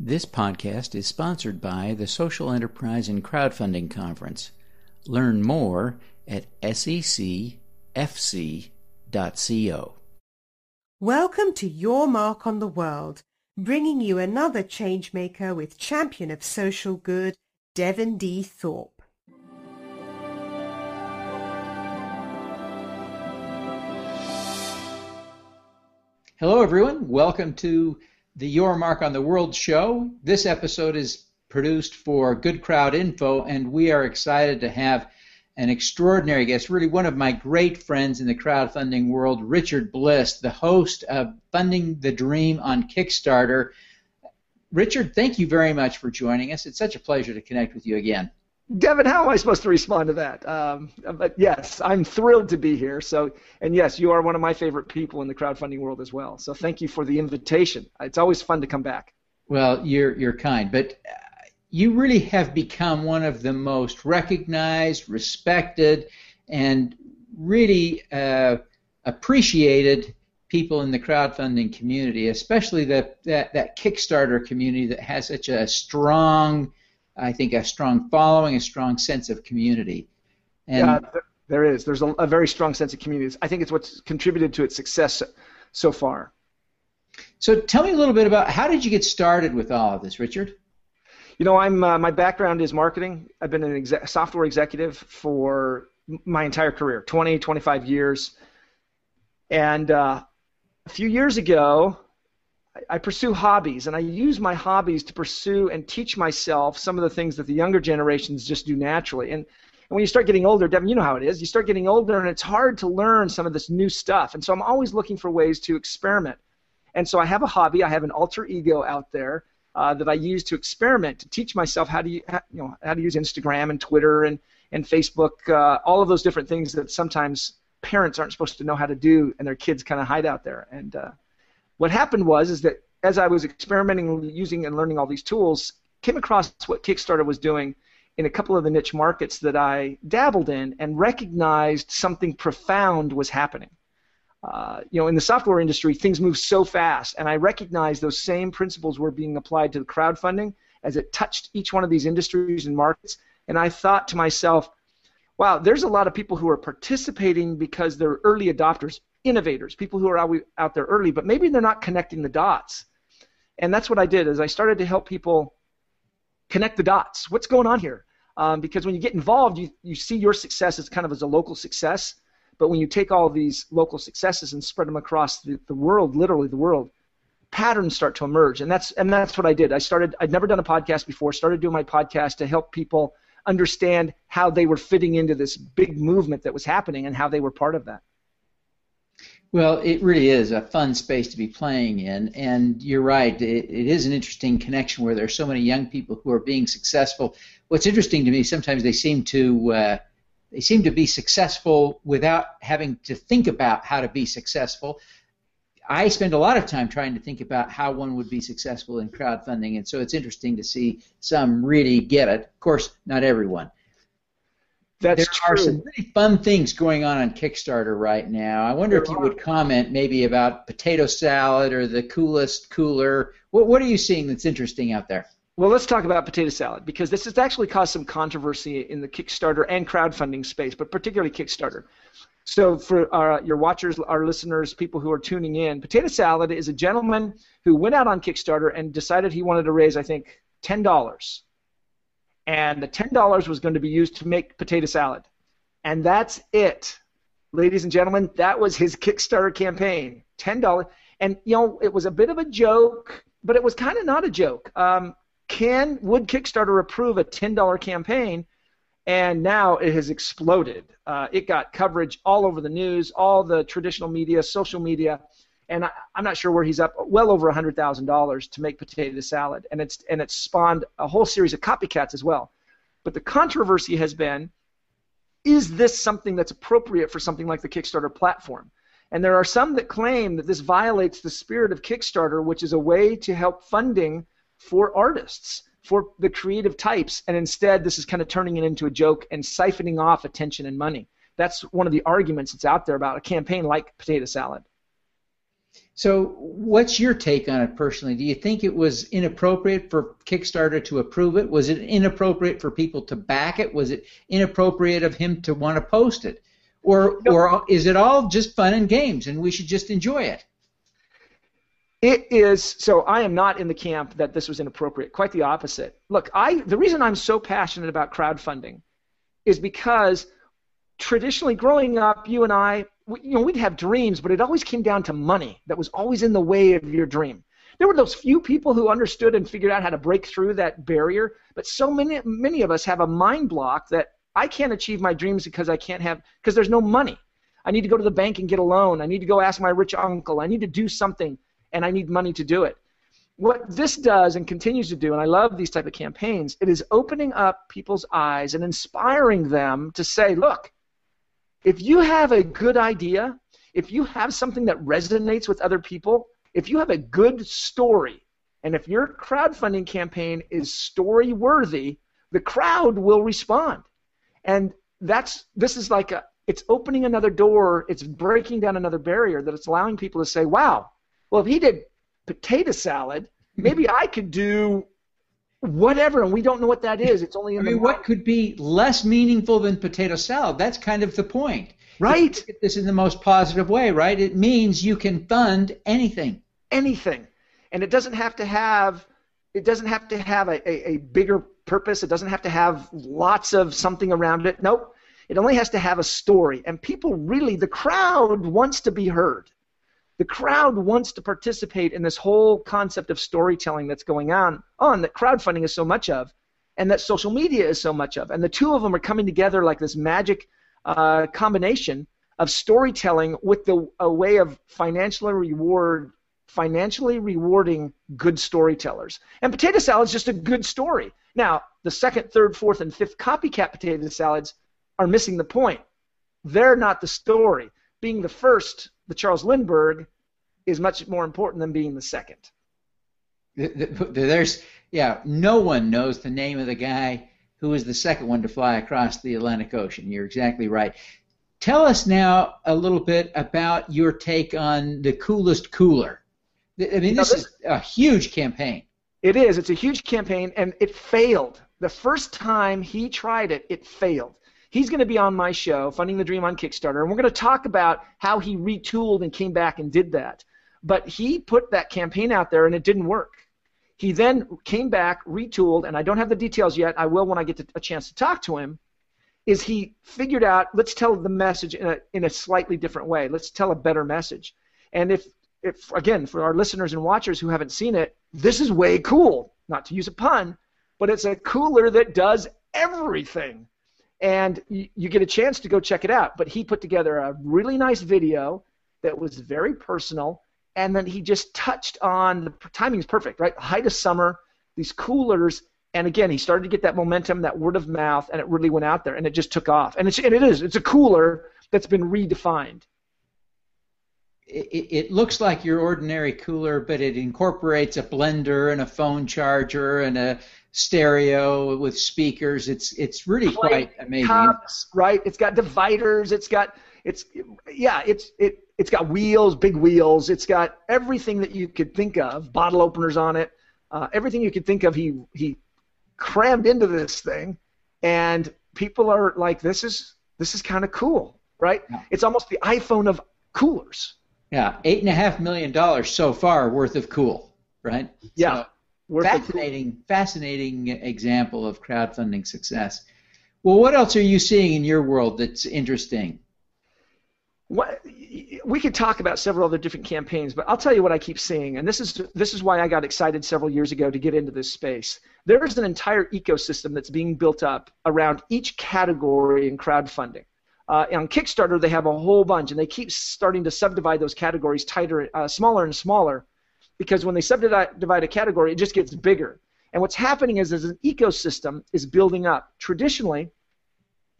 This podcast is sponsored by the Social Enterprise and Crowdfunding Conference. Learn more at secfc.co. Welcome to Your Mark on the World, bringing you another changemaker with champion of social good, Devin D. Thorpe. Hello, everyone. Welcome to the Your Mark on the World show. This episode is produced for Good Crowd Info, and we are excited to have an extraordinary guest, really one of my great friends in the crowdfunding world, Richard Bliss, the host of Funding the Dream on Kickstarter. Richard, thank you very much for joining us. It's such a pleasure to connect with you again. Devin, how am I supposed to respond to that? Um, but yes, I'm thrilled to be here. So, and yes, you are one of my favorite people in the crowdfunding world as well. So, thank you for the invitation. It's always fun to come back. Well, you're you're kind, but uh, you really have become one of the most recognized, respected, and really uh, appreciated people in the crowdfunding community, especially that that that Kickstarter community that has such a strong I think, a strong following, a strong sense of community. And yeah, there is. There's a, a very strong sense of community. I think it's what's contributed to its success so far. So tell me a little bit about how did you get started with all of this, Richard? You know, I'm uh, my background is marketing. I've been an exec- software executive for my entire career, 20, 25 years. And uh, a few years ago, I pursue hobbies, and I use my hobbies to pursue and teach myself some of the things that the younger generations just do naturally. And, and when you start getting older, Devin, you know how it is. You start getting older, and it's hard to learn some of this new stuff. And so I'm always looking for ways to experiment. And so I have a hobby. I have an alter ego out there uh, that I use to experiment to teach myself how to you know how to use Instagram and Twitter and and Facebook, uh, all of those different things that sometimes parents aren't supposed to know how to do, and their kids kind of hide out there. And uh, what happened was is that as I was experimenting using and learning all these tools, came across what Kickstarter was doing in a couple of the niche markets that I dabbled in and recognized something profound was happening. Uh, you know, in the software industry, things move so fast, and I recognized those same principles were being applied to the crowdfunding as it touched each one of these industries and markets. And I thought to myself, wow, there's a lot of people who are participating because they're early adopters innovators, people who are out, out there early, but maybe they're not connecting the dots. And that's what I did is I started to help people connect the dots. What's going on here? Um, because when you get involved, you, you see your success as kind of as a local success. But when you take all these local successes and spread them across the, the world, literally the world, patterns start to emerge. And that's and that's what I did. I started I'd never done a podcast before, started doing my podcast to help people understand how they were fitting into this big movement that was happening and how they were part of that. Well, it really is a fun space to be playing in, and you're right. It, it is an interesting connection where there are so many young people who are being successful. What's interesting to me, sometimes they seem to uh, they seem to be successful without having to think about how to be successful. I spend a lot of time trying to think about how one would be successful in crowdfunding, and so it's interesting to see some really get it. Of course, not everyone. That's there true. are some really fun things going on on Kickstarter right now. I wonder there if you are. would comment maybe about potato salad or the coolest cooler. What, what are you seeing that's interesting out there? Well, let's talk about potato salad because this has actually caused some controversy in the Kickstarter and crowdfunding space, but particularly Kickstarter. So, for our, your watchers, our listeners, people who are tuning in, potato salad is a gentleman who went out on Kickstarter and decided he wanted to raise, I think, ten dollars and the $10 was going to be used to make potato salad. And that's it. Ladies and gentlemen, that was his Kickstarter campaign. $10. And, you know, it was a bit of a joke, but it was kind of not a joke. Um, can, would Kickstarter approve a $10 campaign? And now it has exploded. Uh, it got coverage all over the news, all the traditional media, social media and I, am not sure where he's up, well over $100,000 to make potato salad, and it's and it's spawned a whole series of copycats as well. But the controversy has been, is this something that's appropriate for something like the Kickstarter platform? And there are some that claim that this violates the spirit of Kickstarter, which is a way to help funding for artists, for the creative types, and instead this is kind of turning it into a joke and siphoning off attention and money. That's one of the arguments that's out there about a campaign like Potato Salad. So, what's your take on it personally? Do you think it was inappropriate for Kickstarter to approve it? Was it inappropriate for people to back it? Was it inappropriate of him to want to post it? Or, no. or is it all just fun and games and we should just enjoy it? It is so. I am not in the camp that this was inappropriate. Quite the opposite. Look, I the reason I'm so passionate about crowdfunding is because traditionally growing up, you and I, you know, we'd have dreams, but it always came down to money. That was always in the way of your dream. There were those few people who understood and figured out how to break through that barrier, but so many many of us have a mind block that I can't achieve my dreams because I can't have because there's no money. I need to go to the bank and get a loan. I need to go ask my rich uncle. I need to do something and I need money to do it. What this does and continues to do, and I love these type of campaigns, it is opening up people's eyes and inspiring them to say, look, if you have a good idea, if you have something that resonates with other people, if you have a good story, and if your crowdfunding campaign is story worthy, the crowd will respond. And that's this is like a it's opening another door, it's breaking down another barrier that it's allowing people to say, "Wow, well if he did potato salad, maybe I could do whatever, and we don't know what that is. It's only in I mean, what could be less meaningful than potato salad? That's kind of the point. Right. This in the most positive way, right? It means you can fund anything. Anything, and it doesn't have to have it doesn't have to have a, a, a bigger purpose. It doesn't have to have lots of something around it. Nope. It only has to have a story. And people really, the crowd wants to be heard the crowd wants to participate in this whole concept of storytelling that's going on on that crowdfunding is so much of and that social media is so much of. And the two of them are coming together like this magic uh, combination of storytelling with the a way of financially reward financially rewarding good storytellers. And potato salad is just a good story. Now the second third fourth and fifth copycat potato salads are missing the point. They're not the story. Being the first the charles lindbergh is much more important than being the second. There's yeah, no one knows the name of the guy who was the second one to fly across the Atlantic Ocean. You're exactly right. Tell us now a little bit about your take on the coolest cooler. I mean, this, this is a huge campaign. It is. It's a huge campaign, and it failed. The first time he tried it, it failed. He's going to be on my show, Funding the Dream on Kickstarter, and we're going to talk about how he retooled and came back and did that. But he put that campaign out there and it didn't work. He then came back, retooled, and I don't have the details yet. I will when I get to, a chance to talk to him. Is he figured out? Let's tell the message in a in a slightly different way. Let's tell a better message. And if if again for our listeners and watchers who haven't seen it, this is way cool. Not to use a pun, but it's a cooler that does everything. And you, get a chance to go check it out. But he put together a really nice video that was very personal and then he just touched on the timing is perfect, right? Height of summer, these coolers, and again he started to get that momentum, that word of mouth, and it really went out there, and it just took off. And it's and it is, it's a cooler that's been redefined. It, it looks like your ordinary cooler, but it incorporates a blender and a phone charger and a stereo with speakers. It's it's really quite amazing. Tops, right? It's got dividers. It's got it's yeah. It's it it's got wheels, big wheels. It's got everything that you could think of. Bottle openers on it. Uh, everything you could think of. He he crammed into this thing, and people are like, "This is this is kind of cool, right?" Yeah. It's almost the iPhone of coolers. Yeah, eight and a half million dollars so far worth of cool, right? Yeah. So, fascinating, fascinating example of crowdfunding success. Well, what else are you seeing in your world that's interesting? What, we could talk about several other different campaigns, but I'll tell you what I keep seeing, and this is this is why I got excited several years ago to get into this space. There's an entire ecosystem that's being built up around each category in crowdfunding. Uh, on Kickstarter, they have a whole bunch, and they keep starting to subdivide those categories tighter, uh, smaller and smaller, because when they subdivide a category, it just gets bigger. And what's happening is, is an ecosystem is building up. Traditionally,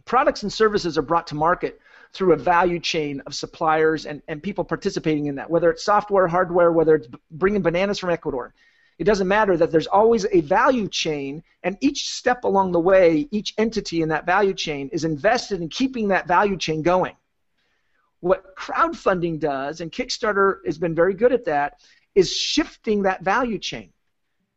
products and services are brought to market through a value chain of suppliers and, and people participating in that, whether it's software, hardware, whether it's bringing bananas from Ecuador. It doesn't matter that there's always a value chain, and each step along the way, each entity in that value chain is invested in keeping that value chain going. What crowdfunding does, and Kickstarter has been very good at that, is shifting that value chain.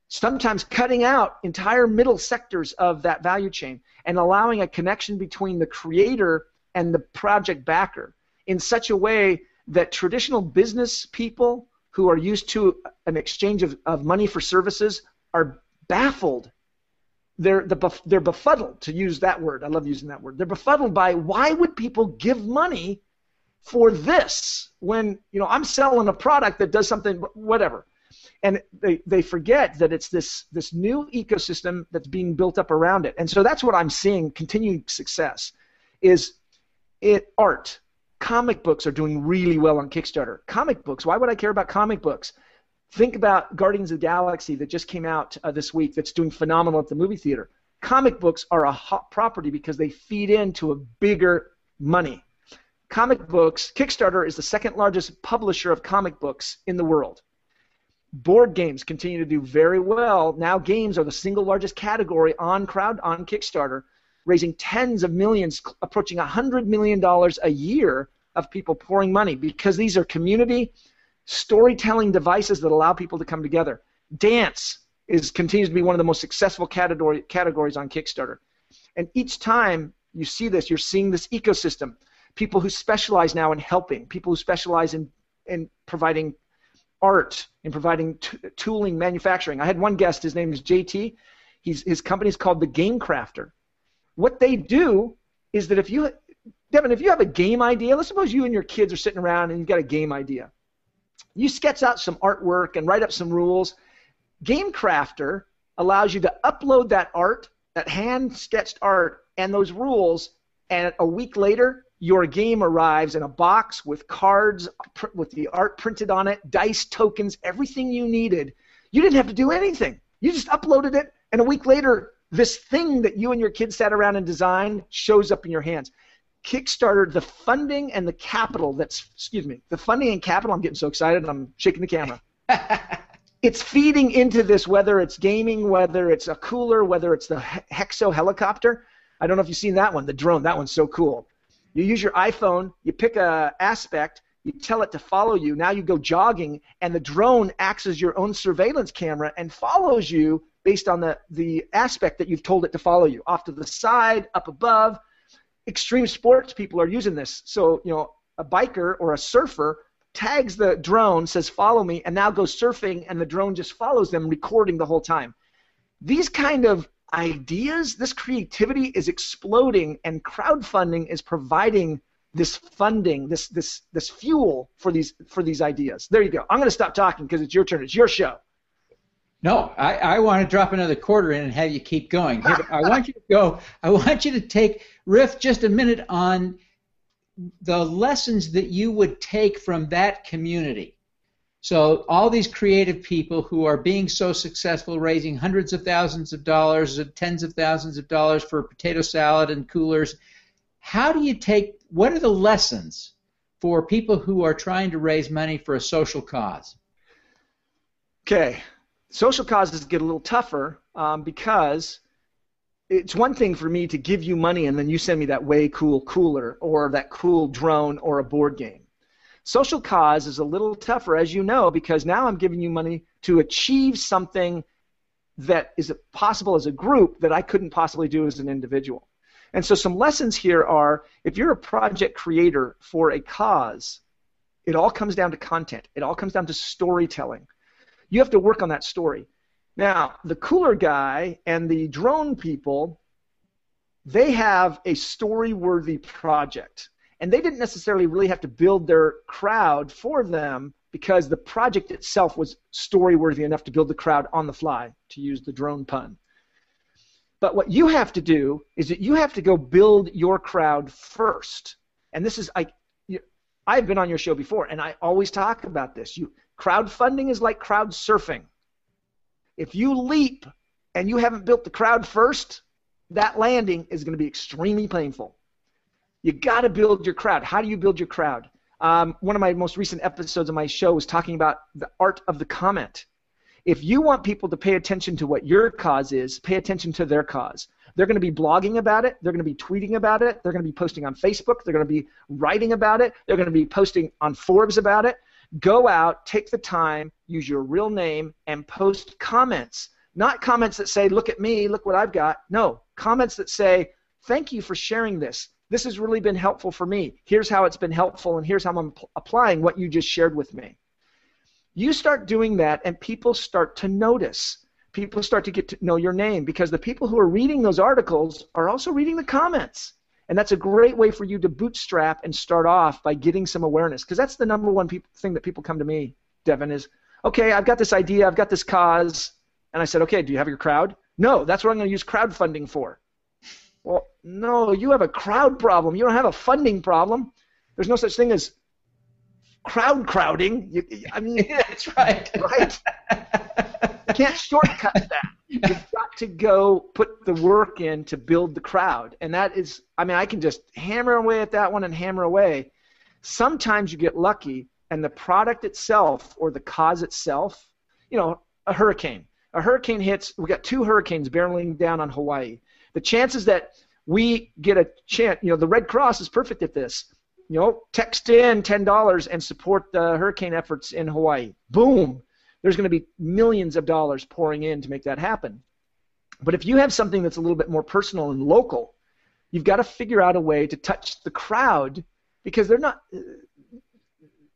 Sometimes cutting out entire middle sectors of that value chain and allowing a connection between the creator and the project backer in such a way that traditional business people who are used to an exchange of, of money for services are baffled. They're, the, they're befuddled, to use that word. I love using that word. They're befuddled by why would people give money for this when you know I'm selling a product that does something whatever. And they, they forget that it's this this new ecosystem that's being built up around it. And so that's what I'm seeing continuing success is it art. Comic books are doing really well on Kickstarter. Comic books why would I care about comic books? Think about Guardians of the Galaxy that just came out uh, this week that's doing phenomenal at the movie theater. Comic books are a hot property because they feed into a bigger money comic books, Kickstarter is the second largest publisher of comic books in the world. Board games continue to do very well. Now games are the single largest category on crowd on Kickstarter, raising tens of millions, approaching $100 million a year of people pouring money because these are community storytelling devices that allow people to come together. Dance is continues to be one of the most successful category, categories on Kickstarter. And each time you see this, you're seeing this ecosystem people who specialize now in helping, people who specialize in, in providing art, in providing t- tooling, manufacturing. I had one guest, his name is JT. He's, his company is called the Game Crafter. What they do is that if you, Devin, if you have a game idea, let's suppose you and your kids are sitting around and you've got a game idea. You sketch out some artwork and write up some rules. Game Crafter allows you to upload that art, that hand sketched art, and those rules, and a week later, your game arrives in a box with cards with the art printed on it, dice tokens, everything you needed. You didn't have to do anything. You just uploaded it, and a week later, this thing that you and your kids sat around and designed shows up in your hands. Kickstarter, the funding and the capital that's, excuse me, the funding and capital, I'm getting so excited, I'm shaking the camera. it's feeding into this, whether it's gaming, whether it's a cooler, whether it's the Hexo helicopter. I don't know if you've seen that one, the drone. That one's so cool. You use your iPhone, you pick a aspect, you tell it to follow you. Now you go jogging, and the drone acts as your own surveillance camera and follows you based on the, the aspect that you've told it to follow you. Off to the side, up above. Extreme sports people are using this. So, you know, a biker or a surfer tags the drone, says follow me, and now goes surfing, and the drone just follows them, recording the whole time. These kind of ideas, this creativity is exploding, and crowdfunding is providing this funding, this this this fuel for these for these ideas. There you go. I'm going to stop talking because it's your turn. It's your show. No, I, I want to drop another quarter in and have you keep going. I want you to go. I want you to take riff just a minute on the lessons that you would take from that community so all these creative people who are being so successful, raising hundreds of thousands of dollars, tens of thousands of dollars for potato salad and coolers, how do you take? What are the lessons for people who are trying to raise money for a social cause? Okay, social causes get a little tougher um, because it's one thing for me to give you money and then you send me that way cool cooler or that cool drone or a board game. Social cause is a little tougher, as you know, because now I'm giving you money to achieve something that is possible as a group that I couldn't possibly do as an individual. And so some lessons here are if you're a project creator for a cause, it all comes down to content. It all comes down to storytelling. You have to work on that story. Now, the cooler guy and the drone people, they have a story worthy project and they didn't necessarily really have to build their crowd for them because the project itself was story worthy enough to build the crowd on the fly, to use the drone pun. But what you have to do is that you have to go build your crowd first. And this is I I've been on your show before and I always talk about this. You crowdfunding is like crowd surfing. If you leap and you haven't built the crowd first, that landing is going to be extremely painful. You got to build your crowd. How do you build your crowd? Um, one of my most recent episodes of my show was talking about the art of the comment. If you want people to pay attention to what your cause is, pay attention to their cause. They're going to be blogging about it. They're going to be tweeting about it. They're going to be posting on Facebook. They're going to be writing about it. They're going to be posting on Forbes about it. Go out, take the time, use your real name, and post comments. Not comments that say, look at me, look what I've got. No, comments that say, thank you for sharing this. This has really been helpful for me. Here's how it's been helpful, and here's how I'm applying what you just shared with me. You start doing that, and people start to notice. People start to get to know your name because the people who are reading those articles are also reading the comments. And that's a great way for you to bootstrap and start off by getting some awareness. Because that's the number one thing that people come to me, Devin, is okay, I've got this idea, I've got this cause. And I said, okay, do you have your crowd? No, that's what I'm going to use crowdfunding for. Well, no, you have a crowd problem. You don't have a funding problem. There's no such thing as crowd crowding. You, I mean, that's right. Right? you can't shortcut that. You've got to go put the work in to build the crowd. And that is, I mean, I can just hammer away at that one and hammer away. Sometimes you get lucky and the product itself or the cause itself, you know, a hurricane. A hurricane hits, we got two hurricanes barreling down on Hawaii the chances that we get a chance, you know, the Red Cross is perfect at this. You know, text in $10 and support the hurricane efforts in Hawaii. Boom. There's going to be millions of dollars pouring in to make that happen. But if you have something that's a little bit more personal and local, you've got to figure out a way to touch the crowd because they're not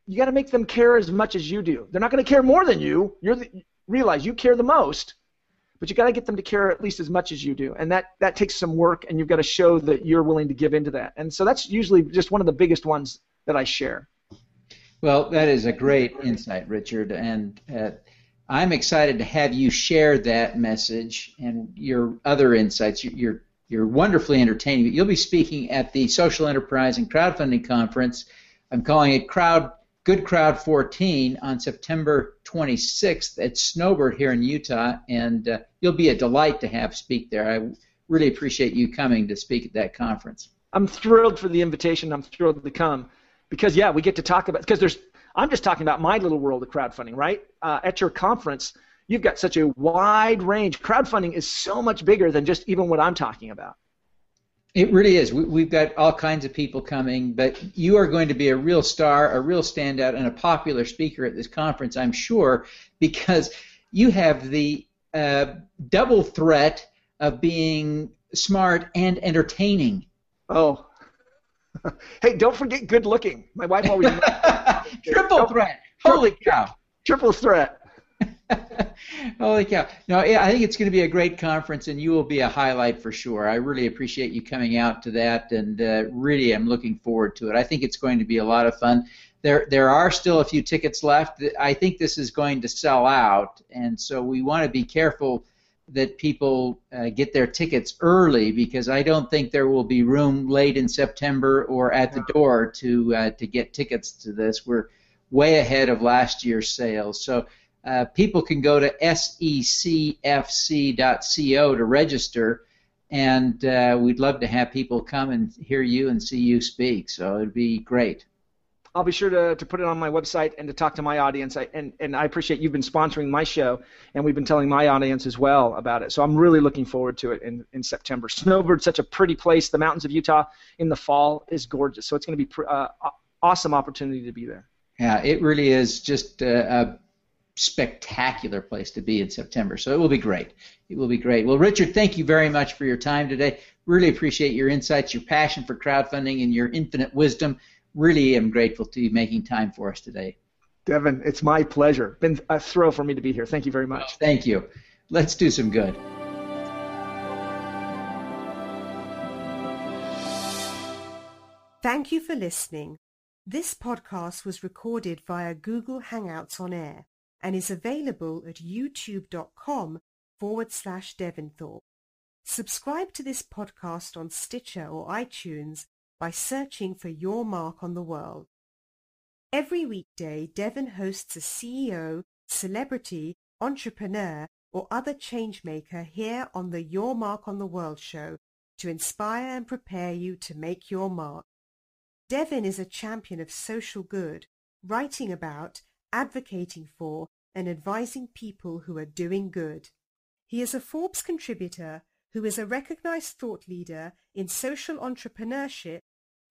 you got to make them care as much as you do. They're not going to care more than you. You're the, realize you care the most, but you got to get them to care at least as much as you do and that that takes some work and you've got to show that you're willing to give into that. And so that's usually just one of the biggest ones that i share. Well that is a great insight richard and uh, i'm excited to have you share that message and your other insights. You're you're wonderfully entertaining. You'll be speaking at the social enterprise and crowdfunding conference. I'm calling it crowd Good Crowd 14 on September 26th at Snowbird here in Utah, and uh, you'll be a delight to have speak there. I really appreciate you coming to speak at that conference. I'm thrilled for the invitation. I'm thrilled to come because yeah, we get to talk about because there's. I'm just talking about my little world of crowdfunding, right? Uh, at your conference, you've got such a wide range. Crowdfunding is so much bigger than just even what I'm talking about. It really is. We, have got all kinds of people coming, but you are going to be a real star, a real standout, and a popular speaker at this conference, I'm sure, because you have the uh, double threat of being smart and entertaining. Oh. hey, don't forget good looking. My wife always. Triple threat. Holy cow. Triple threat. Holy cow! No, yeah, I think it's going to be a great conference, and you will be a highlight for sure. I really appreciate you coming out to that, and uh, really, I'm looking forward to it. I think it's going to be a lot of fun. There, there are still a few tickets left. I think this is going to sell out, and so we want to be careful that people uh, get their tickets early because I don't think there will be room late in September or at the door to uh, to get tickets to this. We're way ahead of last year's sales, so uh, people can go to secfc.co to register, and uh, we'd love to have people come and hear you and see you speak. So it'd be great. I'll be sure to, to put it on my website and to talk to my audience. I, and, and I appreciate you've been sponsoring my show, and we've been telling my audience as well about it. So I'm really looking forward to it in, in September. Snowbird's such a pretty place. The mountains of Utah in the fall is gorgeous. So it's going to be uh, awesome opportunity to be there. Yeah, it really is just a spectacular place to be in September. So it will be great. It will be great. Well, Richard, thank you very much for your time today. Really appreciate your insights, your passion for crowdfunding, and your infinite wisdom. Really am grateful to you making time for us today. Devin, it's my pleasure. Been a thrill for me to be here. Thank you very much. Oh, thank you. Let's do some good. Thank you for listening. This podcast was recorded via Google Hangouts on Air and is available at youtube.com forward slash Devinthorpe. Subscribe to this podcast on Stitcher or iTunes by searching for Your Mark on the World. Every weekday, Devin hosts a CEO, celebrity, entrepreneur, or other changemaker here on the Your Mark on the World show to inspire and prepare you to make your mark. Devin is a champion of social good, writing about advocating for, and advising people who are doing good. He is a Forbes contributor who is a recognized thought leader in social entrepreneurship,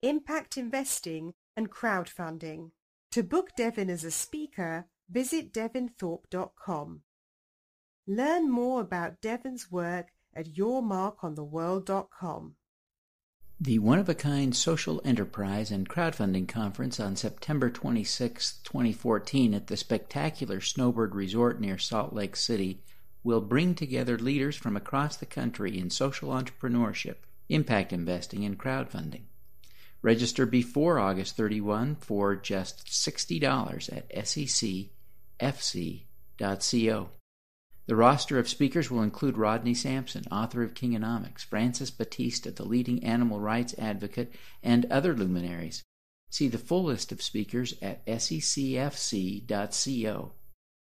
impact investing, and crowdfunding. To book Devin as a speaker, visit devinthorpe.com. Learn more about Devin's work at yourmarkontheworld.com. The One of a Kind Social Enterprise and Crowdfunding Conference on September 26, 2014, at the spectacular Snowbird Resort near Salt Lake City will bring together leaders from across the country in social entrepreneurship, impact investing, and crowdfunding. Register before August 31 for just $60 at secfc.co. The roster of speakers will include Rodney Sampson, author of Kingonomics, Francis Batista, the leading animal rights advocate, and other luminaries. See the full list of speakers at secfc.co.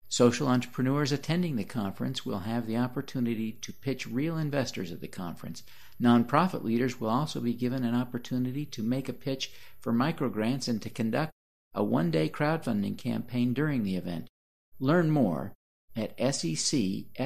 Social entrepreneurs attending the conference will have the opportunity to pitch real investors at the conference. Nonprofit leaders will also be given an opportunity to make a pitch for microgrants and to conduct a one day crowdfunding campaign during the event. Learn more at secfc.co.